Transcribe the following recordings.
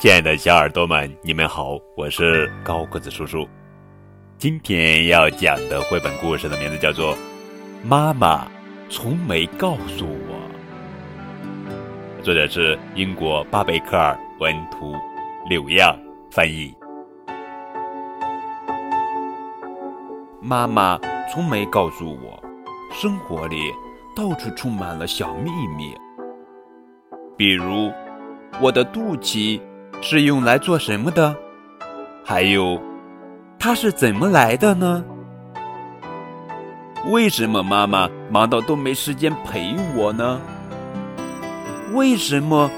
亲爱的小耳朵们，你们好，我是高个子叔叔。今天要讲的绘本故事的名字叫做《妈妈从没告诉我》，作者是英国巴贝克尔文图，柳样翻译。妈妈从没告诉我，生活里到处充满了小秘密，比如我的肚脐。是用来做什么的？还有，它是怎么来的呢？为什么妈妈忙到都没时间陪我呢？为什么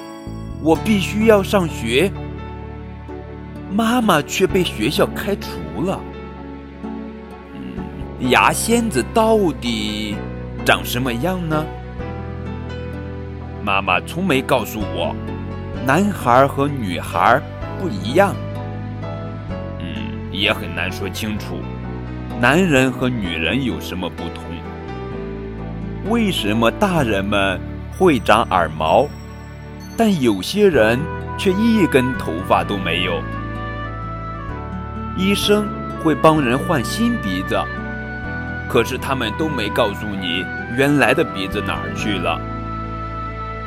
我必须要上学，妈妈却被学校开除了？牙仙子到底长什么样呢？妈妈从没告诉我。男孩和女孩不一样，嗯，也很难说清楚。男人和女人有什么不同？为什么大人们会长耳毛，但有些人却一根头发都没有？医生会帮人换新鼻子，可是他们都没告诉你原来的鼻子哪儿去了。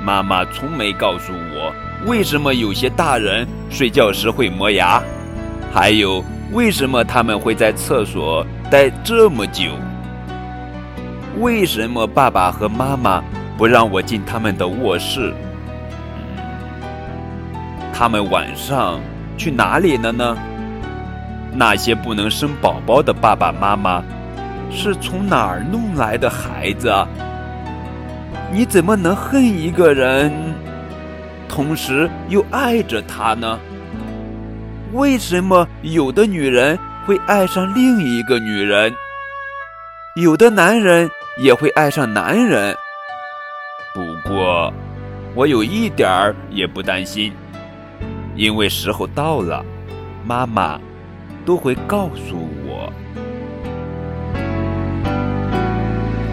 妈妈从没告诉我。为什么有些大人睡觉时会磨牙？还有，为什么他们会在厕所待这么久？为什么爸爸和妈妈不让我进他们的卧室？他们晚上去哪里了呢？那些不能生宝宝的爸爸妈妈是从哪儿弄来的孩子啊？你怎么能恨一个人？同时又爱着他呢？为什么有的女人会爱上另一个女人，有的男人也会爱上男人？不过，我有一点儿也不担心，因为时候到了，妈妈都会告诉我。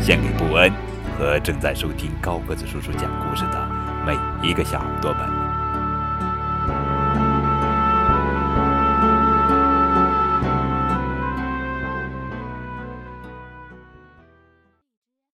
献给布恩和正在收听高个子叔叔讲故事的。每一个小耳朵们。